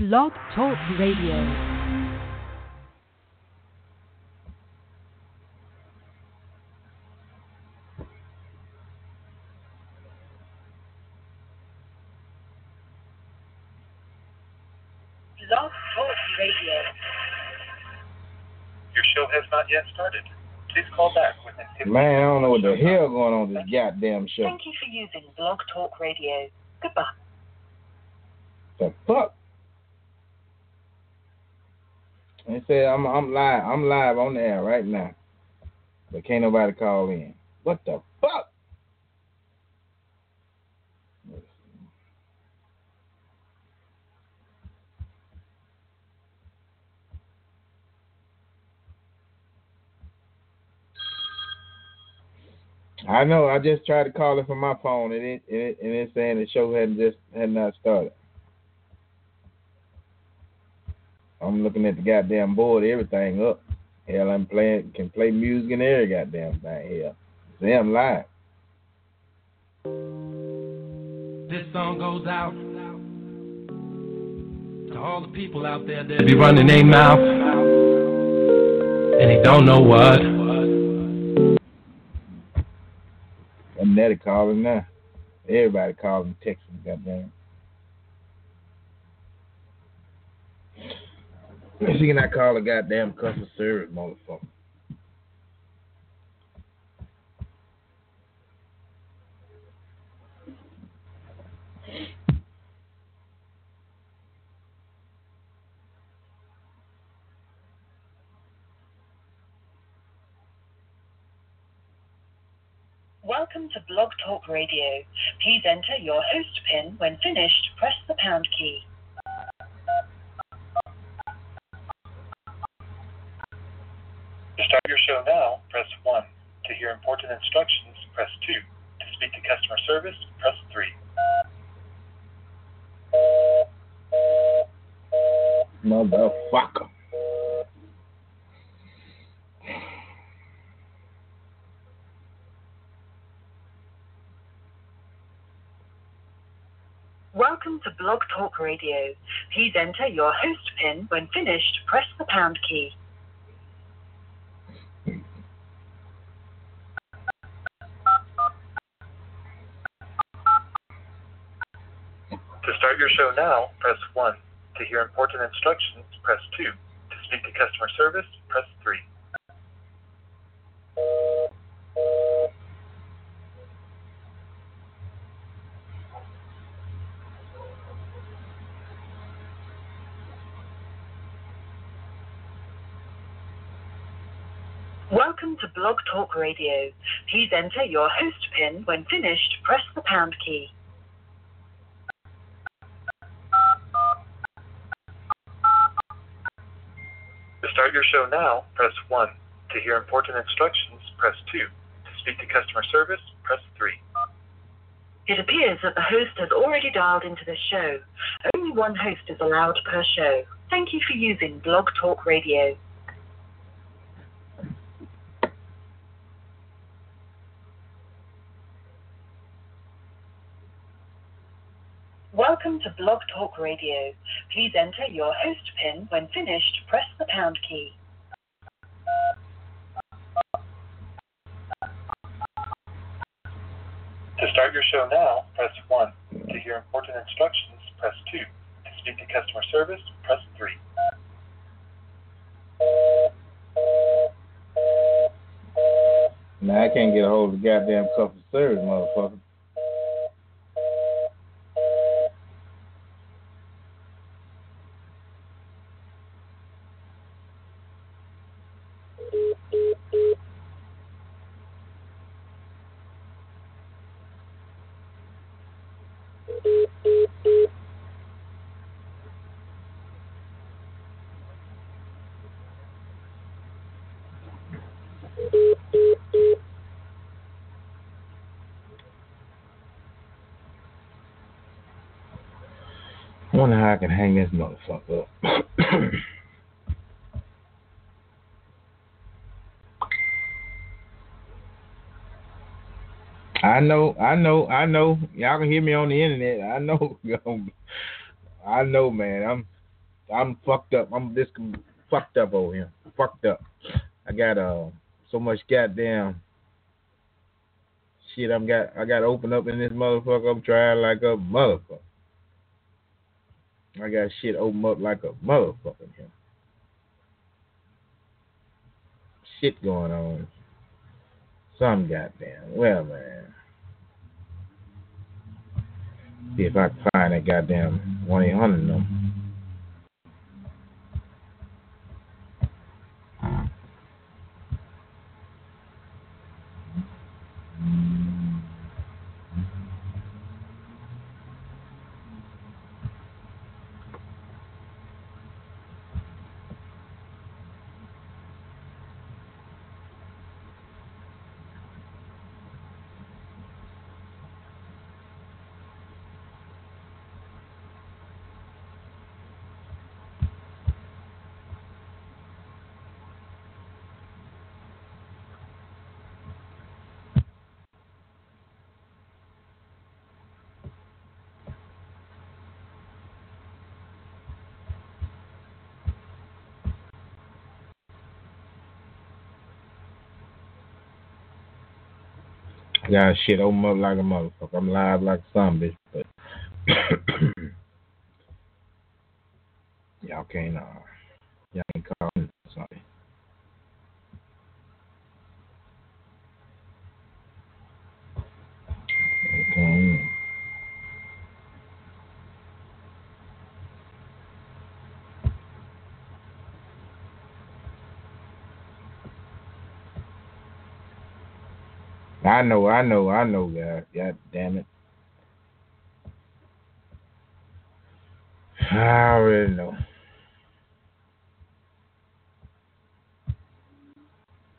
Blog Talk Radio. Blog Talk Radio. Your show has not yet started. Please call back within 15 Man, I don't know what the hell going on with this goddamn show. Thank you for using Blog Talk Radio. Goodbye. The fuck? They said I'm I'm live. I'm live on the air right now, but can't nobody call in. What the fuck? I know. I just tried to call it from my phone, and it, and it and it's saying the show hadn't just had not started. I'm looking at the goddamn board, everything up. Hell, I'm playing, can play music and every goddamn thing. Hell, see, I'm live. This song goes out to all the people out there that be running their mouth and they don't know what. I'm Nettie calling now. Everybody calling, texting, goddamn. She cannot call a goddamn customer service, motherfucker. Welcome to Blog Talk Radio. Please enter your host PIN. When finished, press the pound key. To start your show now, press 1. To hear important instructions, press 2. To speak to customer service, press 3. Motherfucker. Welcome to Blog Talk Radio. Please enter your host PIN. When finished, press the pound key. Your show now, press 1. To hear important instructions, press 2. To speak to customer service, press 3. Welcome to Blog Talk Radio. Please enter your host PIN. When finished, press the pound key. Start your show now, press 1. To hear important instructions, press 2. To speak to customer service, press 3. It appears that the host has already dialed into this show. Only one host is allowed per show. Thank you for using Blog Talk Radio. Welcome to Blog Talk Radio. Please enter your host PIN. When finished, press the pound key. To start your show now, press 1. To hear important instructions, press 2. To speak to customer service, press 3. Now I can't get a hold of the goddamn customer service, motherfucker. Wonder how I can hang this motherfucker up. I know, I know, I know. Y'all can hear me on the internet. I know. I know, man. I'm I'm fucked up. I'm this fucked up over here. Fucked up. I got uh so much goddamn shit. I'm got I got to open up in this motherfucker. I'm trying like a motherfucker. I got shit open up like a motherfucker here. Shit going on. Some goddamn. Well, man. See if I can find that goddamn 1 800 number. Got shit open up like a motherfucker. I'm live like a zombie, but y'all can't uh y'all ain't call me sorry. Okay. I know, I know, I know, God. God damn it. I already know.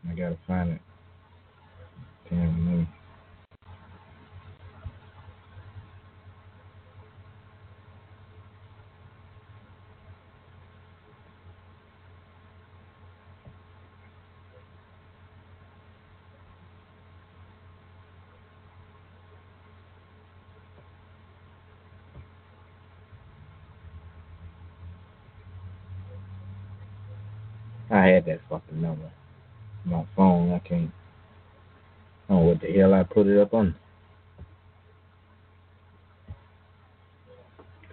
I gotta find it. Damn me. I had that fucking number. My phone, I can't. I don't know what the hell I put it up on.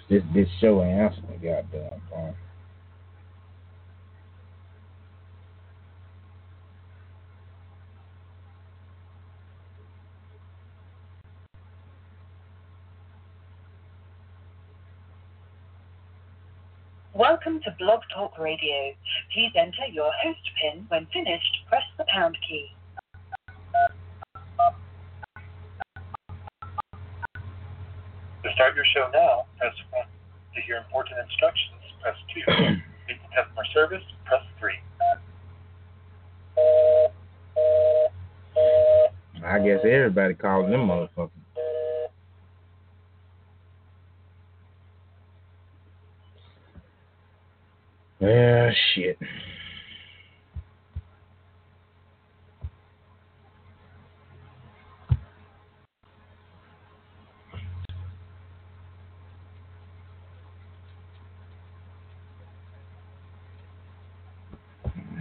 This this show ain't answering the goddamn phone. Welcome to Blog Talk Radio. Please enter your host pin. When finished, press the pound key. To start your show now, press 1. To hear important instructions, press 2. To speak to customer service, press 3. I guess everybody calling them motherfuckers. Well, shit.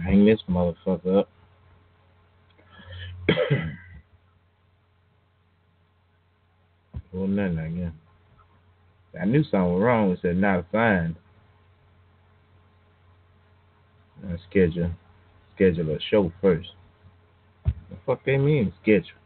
Hang this motherfucker up. well, nothing again. I knew something was wrong. It said not assigned. Uh, schedule schedule a show first. The fuck they mean schedule?